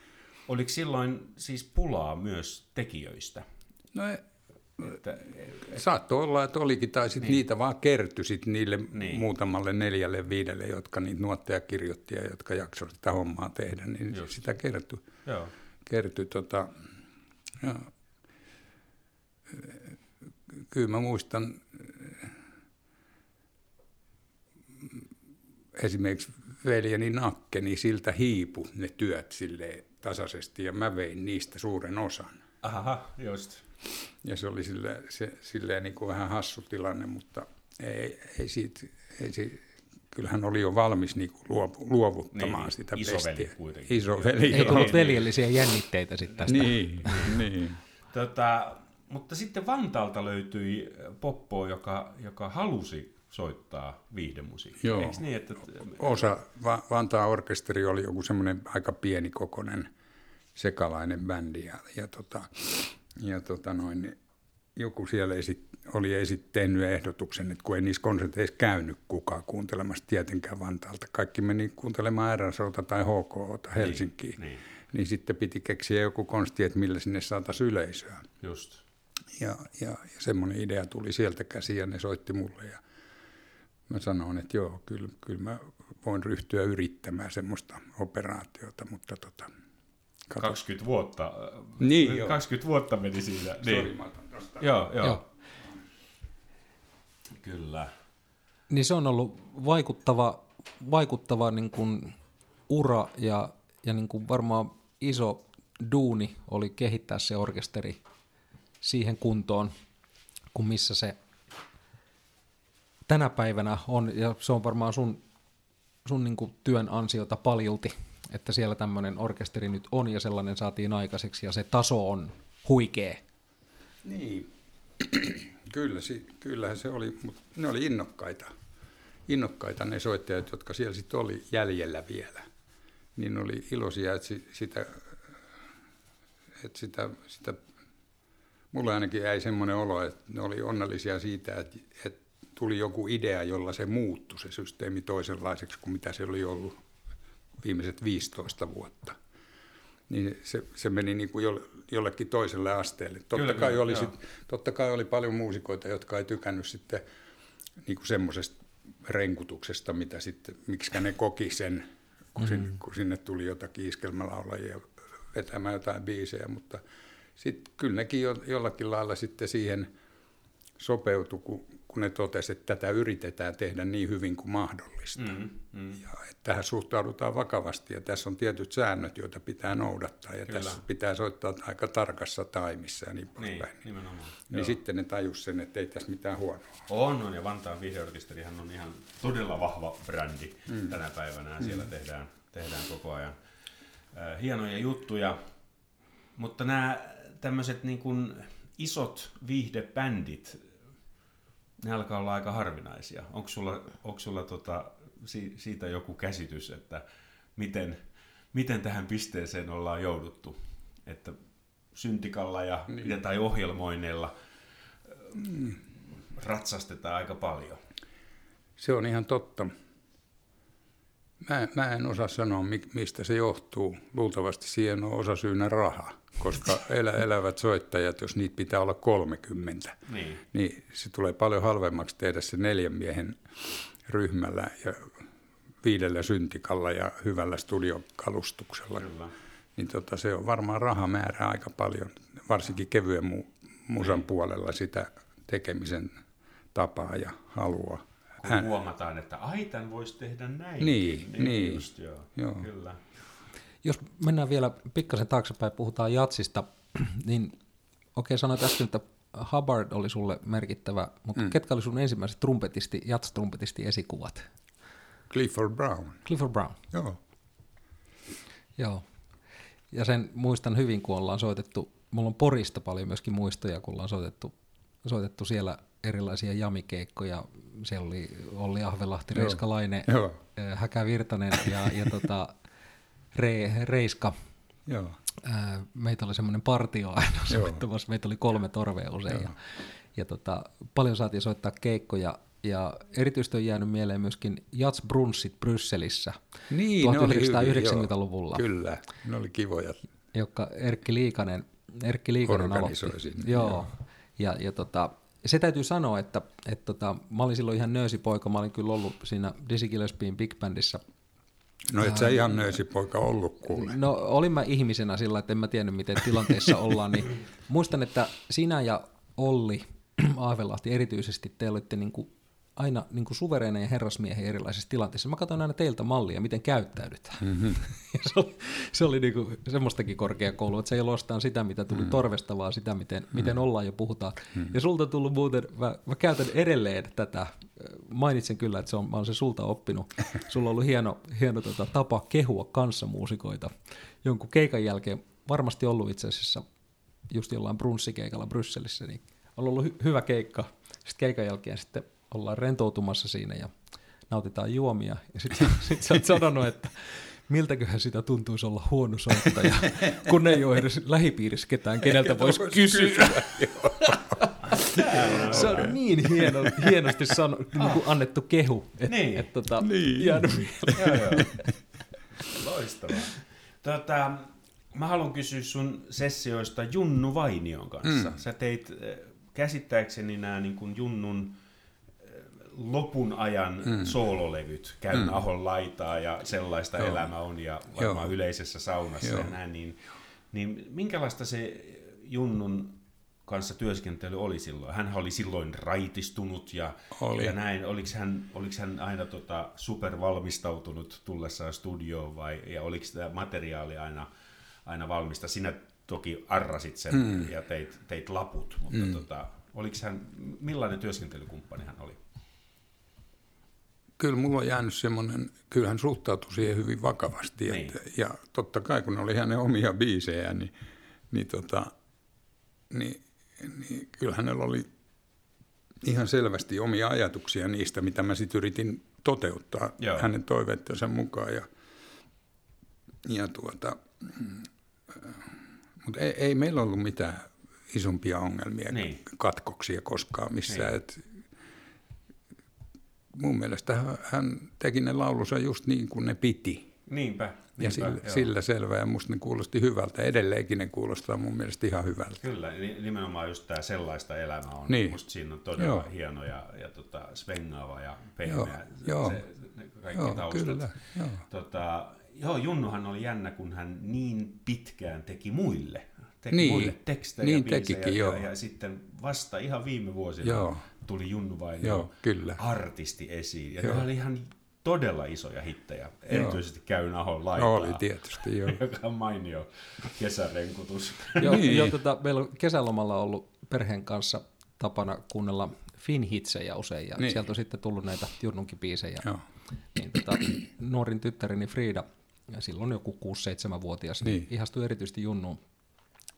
Oliko silloin siis pulaa myös tekijöistä? No e- Että, Saattoi olla, että olikin, tai sitten niin. niitä vaan kertyi sit niille Niin. muutamalle neljälle, viidelle, jotka niitä nuotteja kirjoitti ja jotka jaksoivat sitä hommaa tehdä, niin Just. Sitä kertyi. joo. kertyi tota, ja, kyllä mä muistan esimerkiksi veljeni nakke, niin siltä hiipu ne työt silleen tasaisesti ja mä vein niistä suuren osan. Aha, just. Ja se oli sille, se, silleen niin kuin vähän hassu tilanne, mutta ei, ei siitä, ei siitä, kyllähän oli jo valmis niin kuin luovu, luovuttamaan Niin, sitä isoveli pestiä. kuitenkin. Isoveli, ei tullut veljellisiä jännitteitä sitten tästä. Niin, niin. Tota, mutta sitten Vantaalta löytyi Poppo, joka, joka halusi soittaa viihdemusiikkia. Joo. Eikö niin, että... Osa Va- Vantaan orkesteri oli joku semmoinen aika pienikokoinen sekalainen bändi ja, ja, tota, ja tota noin, niin joku siellä esit, oli esit, tehnyt ehdotuksen, että kun ei niissä konserteissa käynyt kukaan kuuntelemassa tietenkään Vantaalta. Kaikki meni kuuntelemaan RSOta tai HKOta Helsinkiin. niin. niin sitten piti keksiä joku konsti, että millä sinne saataisiin yleisöä. Just. Ja, ja, ja semmoinen idea tuli sieltä käsiin ja ne soitti mulle ja mä sanoin, että joo, kyllä, kyllä mä voin ryhtyä yrittämään semmoista operaatiota, mutta tota, kato. 20 vuotta. äh, Niin, joo. 20 vuotta meni siinä. Niin. Sori, mä otan tosta. Joo, joo. Joo. Kyllä. Niin se on ollut vaikuttava, vaikuttava niin kuin ura ja, ja niin kuin varmaan iso duuni oli kehittää se orkesteri siihen kuntoon, kuin missä se tänä päivänä on. Ja se on varmaan sun, sun niin kuin työn ansiota paljolti, että siellä tämmöinen orkesteri nyt on ja sellainen saatiin aikaiseksi ja se taso on huikea. Niin, kyllä, kyllähän se oli, mutta ne oli innokkaita. Innokkaita ne soittajat, jotka siellä sitten oli jäljellä vielä. Niin oli iloisia, että si- sitä, että sitä, sitä, mulle ainakin jäi semmoinen olo, että ne oli onnellisia siitä, että, että tuli joku idea, jolla se muuttui se systeemi toisenlaiseksi kuin mitä se oli ollut viimeiset 15 vuotta niin se, se meni niin kuin jolle, jollekin toiselle asteelle. Totta, Kyllä, kai oli joo. sit, totta kai oli paljon muusikoita, jotka ei tykännyt sitten niin kuin semmoisesta renkutuksesta, mitä sitten, miksi ne koki sen, kun, sinne, kun sinne tuli jotakin iskelmälaulajia vetämään jotain biisejä, mutta sitten kyllä nekin jo, jollakin lailla sitten siihen sopeutui, kun, kun ne totesivat, että tätä yritetään tehdä niin hyvin kuin mahdollista. Mm, mm. Ja että tähän suhtaudutaan vakavasti ja tässä on tietyt säännöt, joita pitää noudattaa ja Kyllä. tässä pitää soittaa aika tarkassa taimissa ja niin poispäin. Niin, nimenomaan. niin Joo. sitten ne tajus sen, että ei tässä mitään huonoa. On, on, ja Vantaan viihdeorkesterihan on ihan todella vahva brändi mm. tänä päivänä, ja siellä tehdään, tehdään koko ajan äh, hienoja juttuja. Mutta nämä tämmöiset niin kuin isot viihdebändit, ne alkaa olla aika harvinaisia. Onko sulla, onko sulla tota, si, siitä joku käsitys, että miten, miten tähän pisteeseen ollaan jouduttu? Että syntikalla ja, niin. ja tai ohjelmoinneilla ratsastetaan aika paljon. Se on ihan totta. Mä, mä en osaa sanoa, mi- mistä se johtuu. Luultavasti siihen on osa syynä raha, koska elä, elävät soittajat, jos niitä pitää olla 30, Niin. niin se tulee paljon halvemmaksi tehdä se neljän miehen ryhmällä ja viidellä syntikalla ja hyvällä studiokalustuksella. Kyllä. Niin tota, se on varmaan rahamäärä aika paljon, varsinkin kevyen mu- musan puolella sitä tekemisen tapaa ja halua. Kun Hän- huomataan, että ai, tämän voisi tehdä näin. Niin, niin. Just, joo. Joo. Kyllä. Jos mennään vielä pikkasen taaksepäin, puhutaan jatsista, niin okei sanoit äsken, että Hubbard oli sulle merkittävä, mutta mm. ketkä oli sun ensimmäiset trumpetisti, jats-trumpetisti esikuvat? Clifford Brown, Clifford Brown, joo. joo. Ja sen muistan hyvin, kun ollaan soitettu, mulla on Porista paljon myöskin muistoja, kun ollaan soitettu, soitettu siellä erilaisia jamikeikkoja. Siellä oli Olli Ahvelahti, Joo. Reiska Laine, Joo, äh, Häkä Virtanen ja, ja tota, Re, Reiska. joo. Ää, meitä oli semmoinen partio aina soittamassa, meitä oli kolme torvea usein ja, Joo. ja tota, paljon saatiin soittaa keikkoja ja erityisesti on jäänyt mieleen myöskin Jats Brunssit Brysselissä Niin, ne oli hyviä, 1990-luvulla, joo. Kyllä, ne oli kivoja. joka Erkki Liikanen, Erkki Liikanen aloitti. sinne, Joo. joo. Ja, ja tota, se täytyy sanoa, että, että tota, mä olin silloin ihan nöösipoika, mä olin kyllä ollut siinä Dizzy Gillespiein Big Bandissä No et sä ihan nöösipoika ollut kuule. No olin mä ihmisenä sillä, että en mä tiennyt miten tilanteissa ollaan, niin muistan, että sinä ja Olli Aavelahti erityisesti te olitte niin kuin aina niin kuin suvereineja herrasmiehiä erilaisissa tilanteissa. Mä katsoin aina teiltä mallia, miten käyttäydytään. Mm-hmm. Se oli, se oli niin kuin semmoistakin korkeakoulua, että se ei ollut ostaan sitä, mitä tuli mm. torvesta, vaan sitä, miten, mm. miten ollaan ja puhutaan. Mm. Ja sulta on tullut muuten, mä, mä käytän edelleen tätä, mainitsen kyllä, että se on, mä olen se sulta oppinut. Sulla on ollut hieno, hieno tota, tapa kehua kanssamuusikoita. Jonkun keikan jälkeen varmasti ollut itse asiassa just jollain brunssikeikalla Brysselissä, niin on ollut hy- hyvä keikka. Sitten keikan jälkeen sitten ollaan rentoutumassa siinä ja nautitaan juomia. Ja sitten sit sä oot sanonut, että miltäköhän sitä tuntuisi olla huono soittaja, kun ei ole edes lähipiirissä ketään, keneltä voisi kysyä. Se on niin hieno, hienosti sano, niin kuin annettu kehu, että Niin. et, tota, Niin. jäänyt mieleen. Joo, joo. Loistavaa. Tota, mä haluan kysyä sun sessioista Junnu Vainion kanssa. Mm. Sä teit äh, käsittääkseni nämä niin kuin Junnun lopun ajan mm. soololevyt, Käyn mm. Ahon laitaa ja sellaista Joo. elämä on ja varmaan Joo. yleisessä saunassa Joo. ja näin, niin, niin minkälaista se Junnun kanssa työskentely oli silloin? Hän oli silloin raitistunut ja, Oli. ja näin. Oliko hän, oliko hän aina tota supervalmistautunut tullessaan studioon vai, ja oliko tämä materiaali aina, aina valmista? Sinä toki arrasit sen mm. ja teit, teit laput, mutta mm. tota, hän, millainen työskentelykumppani hän oli? Kyllä mulla on jäänyt semmoinen, kyllä hän suhtautui siihen hyvin vakavasti. Niin. Että, ja totta kai, kun ne oli hänen omia biisejä, niin, niin, tota, niin, niin kyllä hänellä oli ihan selvästi omia ajatuksia niistä, mitä mä sitten yritin toteuttaa Joo. Hänen toiveittensa mukaan. Ja, ja tuota, mm, mutta ei, ei meillä ollut mitään isompia ongelmia, Niin. katkoksia koskaan missään. Niin. Niin. Et mun mielestä hän- teki ne laulunsa just niin kuin ne piti. Niinpä. niinpä Ja sillä, joo. sillä selvä, ja musta ne kuulosti hyvältä. Edelleenkin ne kuulostaa mun mielestä ihan hyvältä. Kyllä, ni- nimenomaan just tämä sellaista elämä on. Niin. Musta siinä on todella Joo. hieno ja, ja tota, svengaava ja pehmeä Joo, se, joo. kaikki Joo, taustat. kyllä, joo. Tota, joo, Junnuhan oli jännä, kun hän niin pitkään teki muille. Teki Niin, muille tekstejä, niin biisejä tekikin, ja, joo. ja, sitten vasta ihan viime vuosina Joo. Tuli Junnu vain Joo, kyllä. artisti esiin. Ja Joo. ne oli ihan todella isoja hittejä. Erityisesti Käyn Ahon laitaa. No, oli tietysti, joo. Joka on mainio kesärenkutus. Joo, Niin. joo tota, meillä on kesälomalla ollut perheen kanssa tapana kuunnella Finhitsejä usein, ja niin. Sieltä on sitten tullut näitä Jurnunkin biisejä. Joo. Niin, tota, nuorin tyttäreni Frida, ja silloin joku 6-7-vuotias, niin. Niin. ihastui erityisesti Junnu,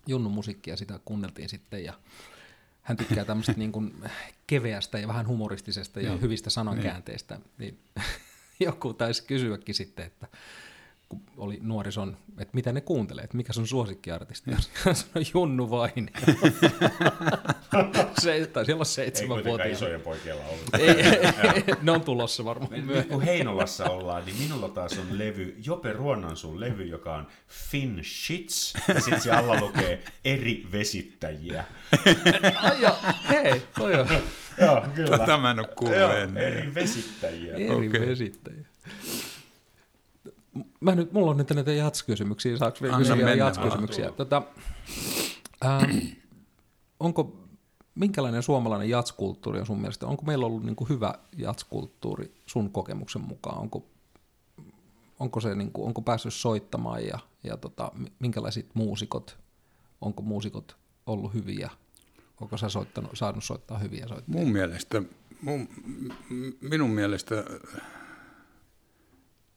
Junnun musiikkia, sitä kuunneltiin sitten, ja hän tykkää tämmöistä niin kuin keveästä ja vähän humoristisesta ja Niin. hyvistä sanankäänteistä, niin joku taisi kysyäkin sitten, että kun oli nuorison, että mitä ne kuuntelee, että mikä sun suosikkiartisti on. Hän sanoi Junnu vain. Se, tai siellä on Ei seitsemän kuitenkaan vuotia. isojen poikilla ollut. Ei, ei, ne on tulossa varmaan Nyt myöhemmin. kun Heinolassa ollaan, niin minulla taas on levy, Jope Ruonansuun levy, joka on Fin Shits, ja sitten se alla lukee eri vesittäjiä. Ai ja, hei, toi on Joo, kyllä. Tätä mä en ole kuullut Joo, ennen. eri vesittäjiä. eri Okei. vesittäjä. Mä nyt, mulla on nyt näitä jatskysymyksiä, saako vielä Anna kysyä vielä mennä jatskysymyksiä? Tota, ähm, onko, minkälainen suomalainen jatskulttuuri on sun mielestä? Onko meillä ollut niin kuin hyvä jatskulttuuri sun kokemuksen mukaan? Onko, onko, se, niin kuin, onko päässyt soittamaan ja, ja tota, mi- minkälaiset muusikot, onko muusikot ollut hyviä? Onko sä soittanut, saanut soittaa hyviä soittajia? Mun mielestä, mun, minun mielestä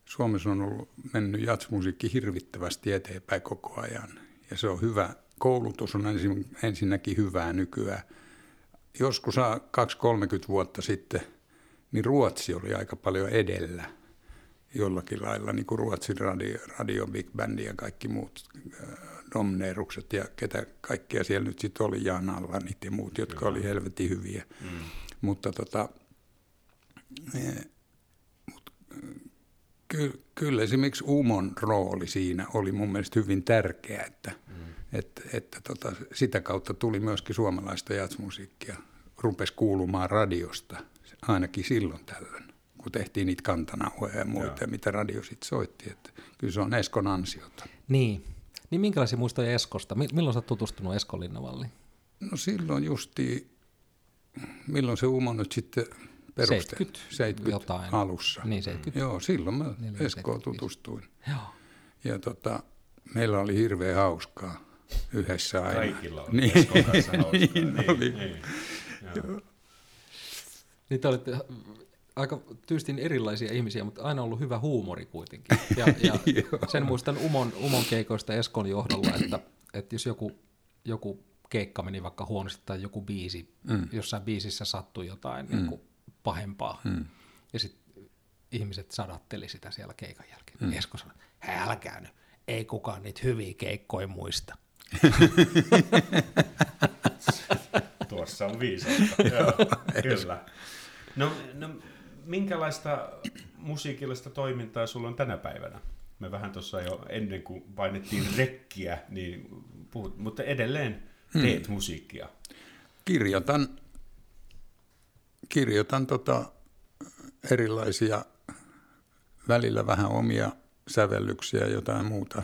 Suomessa on ollut mennyt jatsmusiikki hirvittävästi eteenpäin koko ajan. Ja se on hyvä. Koulutus on ensin, ensinnäkin hyvää nykyään. Joskus 2-30 vuotta sitten, niin Ruotsi oli aika paljon edellä jollakin lailla, niin kuin Ruotsin radio, radio Big Band ja kaikki muut äh, Domnerukset ja ketä kaikkea siellä nyt sitten oli, Jan Allanit ja muut, jotka oli helvetin hyviä. Mm. Mutta tota, ky, kyllä esimerkiksi Umon rooli siinä oli mun mielestä hyvin tärkeä, että, mm. että, että tota, sitä kautta tuli myöskin suomalaista jatsmusiikkia, rupesi kuulumaan radiosta, ainakin silloin tällöin, kun tehtiin niitä kantanauhoja ja muita, ja mitä radio sitten soitti. Että kyllä se on Eskon ansiota. Niin. Niin minkälaisia muistoja Eskosta? Mi- Milloin sä tutustunut Esko Linnavalliin? No silloin justi, milloin se Umo nyt sitten perustettiin? 70 70 jotain. alussa. Niin, 70. Joo, silloin mä 40, Eskoon 75. tutustuin. Joo. Ja tota, meillä oli hirveän hauskaa yhdessä aina. Kaikilla on Niin. Eskon kanssa hauskaa. Niin oli. niin. Joo. Niin te olitte aika tyystin erilaisia ihmisiä, mutta aina ollut hyvä huumori kuitenkin. Ja, ja sen muistan Umon, Umon keikoista Eskon johdolla, että, että jos joku joku keikka meni vaikka huonosti tai joku biisi, mm. jossain biisissä sattui jotain mm. niin kuin pahempaa. Mm. Ja sitten ihmiset sadatteli sitä siellä keikan jälkeen. Mm. Esko sanoi, älkää nyt, ei kukaan niitä hyviä keikkoja muista. Tuossa on viisautta. Joo, kyllä. No, no, minkälaista musiikillista toimintaa sulla on tänä päivänä? Me vähän tuossa jo ennen kuin painettiin rekkiä, niin puhut, mutta edelleen teet hmm. musiikkia. Kirjoitan, kirjoitan tota erilaisia, välillä vähän omia sävellyksiä ja jotain muuta.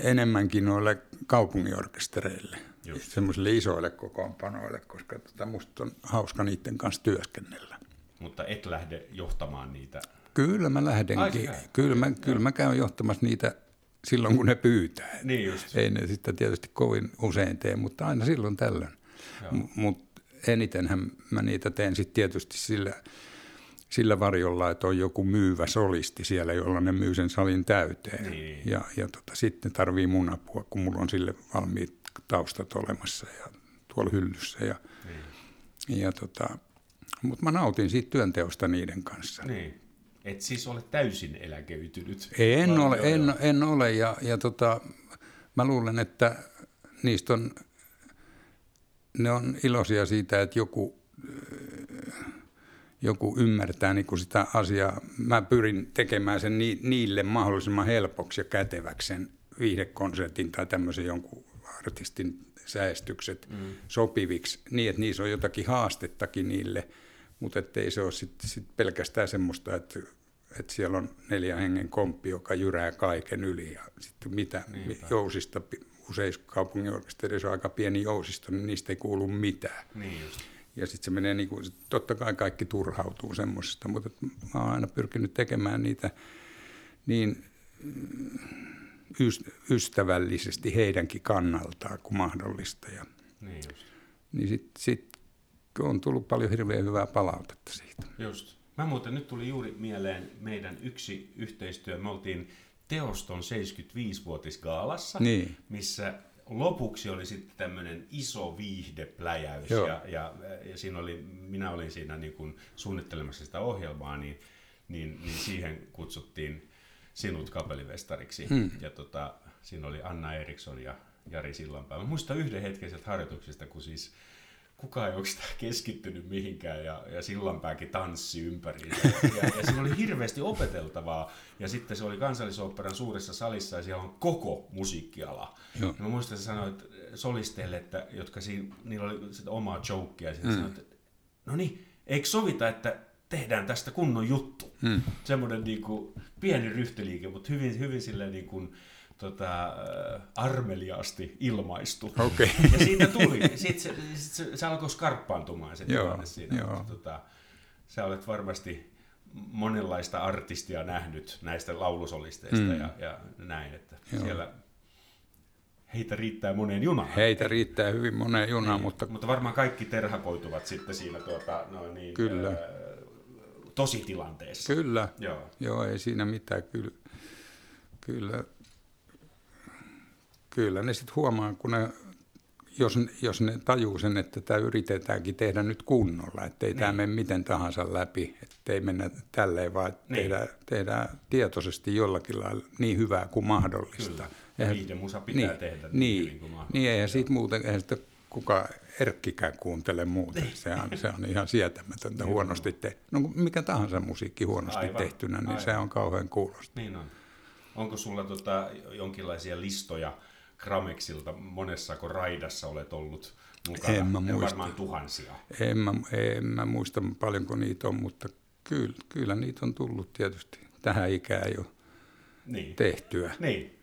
Enemmänkin noille kaupungiorkestereille, semmoisille isoille kokoonpanoille, koska tota, musta on hauska niiden kanssa työskennellä. Mutta et lähde johtamaan niitä? Kyllä mä lähdenkin. Kyllä mä, kyllä mä käyn johtamassa niitä silloin, kun ne pyytää. Niin just. Ei ne sitä tietysti kovin usein tee, mutta aina silloin tällöin. M- mutta enitenhän mä niitä teen sitten tietysti sillä, sillä varjolla, että on joku myyvä solisti siellä, jolla ne myy sen salin täyteen. Niin. Ja, ja tota, sitten tarvii mun apua, kun mulla on sille valmiit taustat olemassa ja tuolla hyllyssä. Ja, niin. ja tota, mutta mä nautin siitä työnteosta niiden kanssa. Niin. Et siis ole täysin eläkeytynyt? En ole, en, en ole ja, ja tota, mä luulen, että niistä on, ne on iloisia siitä, että joku, joku ymmärtää niin kuin sitä asiaa. Mä pyrin tekemään sen ni, niille mahdollisimman helpoksi ja käteväksi sen viihdekonsertin tai tämmöisen jonkun artistin säästykset mm. sopiviksi niin, että niissä on jotakin haastettakin niille – mutta ettei se ole sit, sit pelkästään semmoista, että, että siellä on neljä hengen komppi, joka jyrää kaiken yli ja sitten mitä Niinpä. jousista, useissa kaupunginorkesterissa on aika pieni jousisto, niin niistä ei kuulu mitään. Niin just. Ja sitten se menee, niin kuin, totta kai kaikki turhautuu semmoisesta, mutta mä oon aina pyrkinyt tekemään niitä niin mm, ystävällisesti heidänkin kannaltaan kuin mahdollista. Ja, niin just. Niin sitten sit on tullut paljon hirveän hyvää palautetta siitä. Just. Mä muuten nyt tuli juuri mieleen meidän yksi yhteistyö. Me oltiin Teoston 75-vuotisgaalassa, niin. missä lopuksi oli sitten tämmöinen iso viihdepläjäys ja, ja, ja siinä oli, minä olin siinä niin kuin suunnittelemassa sitä ohjelmaa, niin, niin, niin siihen kutsuttiin sinut kapelivestariksi hmm. ja tota, siinä oli Anna Eriksson ja Jari Sillanpää. Mä muistan yhden hetken sieltä harjoituksesta, kun siis kukaan ei oikeastaan keskittynyt mihinkään ja, ja sillanpääkin tanssi ympäri. Ja, ja, ja siinä oli hirveästi opeteltavaa ja sitten se oli kansallisoopperan suuressa salissa ja siellä on koko musiikkiala. Joo. Ja mä muistan, että sanoit solisteille, että, jotka siinä, niillä oli sitä omaa jokea ja mm. sanoit, että no niin, eikö sovita, että tehdään tästä kunnon juttu. Mm. Semmoinen niin kuin, pieni ryhtiliike, mutta hyvin, hyvin silleen niin kuin, tota, äh, armeliaasti ilmaistu. Okay. Ja siitä tuli, sitten se, sit se, se alkoi skarppaantumaan se tilanne siinä. Joo. Tota, sä olet varmasti monenlaista artistia nähnyt näistä laulusolisteista mm. ja, ja näin, että Joo. siellä heitä riittää moneen junaan. Heitä riittää hyvin moneen junaan, niin, mutta... Mutta varmaan kaikki terhakoituvat sitten siinä tuota, no niin, Kyllä. Ää, tositilanteessa. Kyllä, Joo. Joo, ei siinä mitään. Kyllä, kyllä kyllä ne sitten huomaa, kun ne, jos, jos ne tajuu sen, että tämä yritetäänkin tehdä nyt kunnolla, ettei niin. tämä mene miten tahansa läpi, ettei mennä tälleen, vaan niin. tehdään, tehdään tietoisesti jollakin lailla niin hyvää kuin mahdollista. Kyllä, musa pitää niin, tehdä niin, niin, kuin niin eihän siitä muuten, eihän sitä kuka erkkikään kuuntele muuten. Niin. Se on, se on ihan sietämätöntä huonosti tehty. No mikä tahansa musiikki huonosti aivan, tehtynä, niin aivan. se on kauhean kuulosta. Niin on. Onko sulla tota, jonkinlaisia listoja, Gramexilta monessako raidassa olet ollut mukana? En mä muista. varmaan tuhansia. En mä, en mä muista paljonko niitä on, mutta kyllä, kyllä niitä on tullut tietysti tähän ikään jo niin. tehtyä. Niin.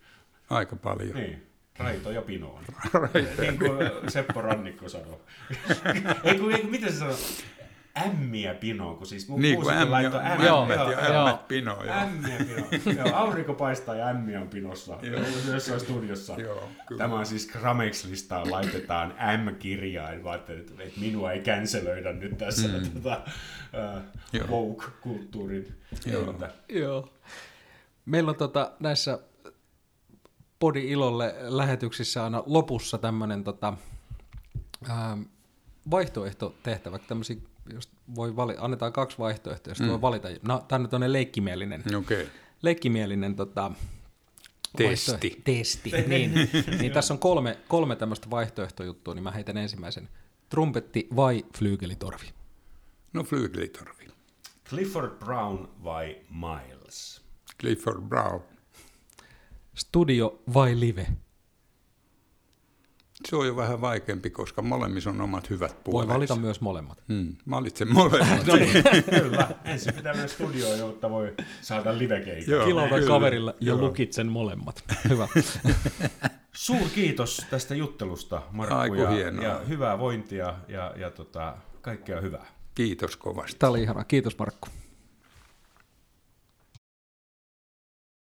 Aika paljon. Niin. Raitoja pinoon. niin kuin Seppo Rannikko sanoi. ei kun, ei, miten se sanoi? Ämmiä pinoon, kun siis niin kuin ämmiä, laittoi ämmiä, joo, joo, ja ämmät pinoon. Joo. Ämmiä pinoon. joo, aurinko paistaa ja ämmiä on pinossa jossain studiossa. Joo, Tämä on siis Gramex-listaan laitetaan M-kirjain, vaan että, että minua ei känselöidä nyt tässä mm. tota, uh, woke-kulttuurin. Joo. joo. Meillä on tota, näissä Podi Ilolle lähetyksissä aina lopussa tämmöinen tota, ähm, vaihtoehtotehtävä, tämmöisiä, jos voi vali, annetaan kaksi vaihtoehtoa, jos mm. voi valita. No, tämä nyt on leikkimielinen, Okei. Okay. leikkimielinen tota, Testi. vaihtoehto- testi. niin, niin tässä on kolme, kolme tämmöistä vaihtoehtojuttua, niin mä heitän ensimmäisen. Trumpetti vai flyygelitorvi? No flygelitorvi. Clifford Brown vai Miles? Clifford Brown. Studio vai live? Se on jo vähän vaikeampi, koska molemmissa on omat hyvät Voi puolensa. valita myös molemmat. Hmm. Mä valitsen molemmat. No niin, kyllä. Ensin pitää myös studioon, jotta voi saada livekeikan. Kilautan kyllä. kaverilla ja Joo. lukitsen molemmat. Hyvä. Suur kiitos tästä juttelusta, Markku, Aiku ja, hienoa. ja hyvää vointia ja, ja tota, kaikkea hyvää. Kiitos kovasti. Tämä oli ihanaa. Kiitos Markku.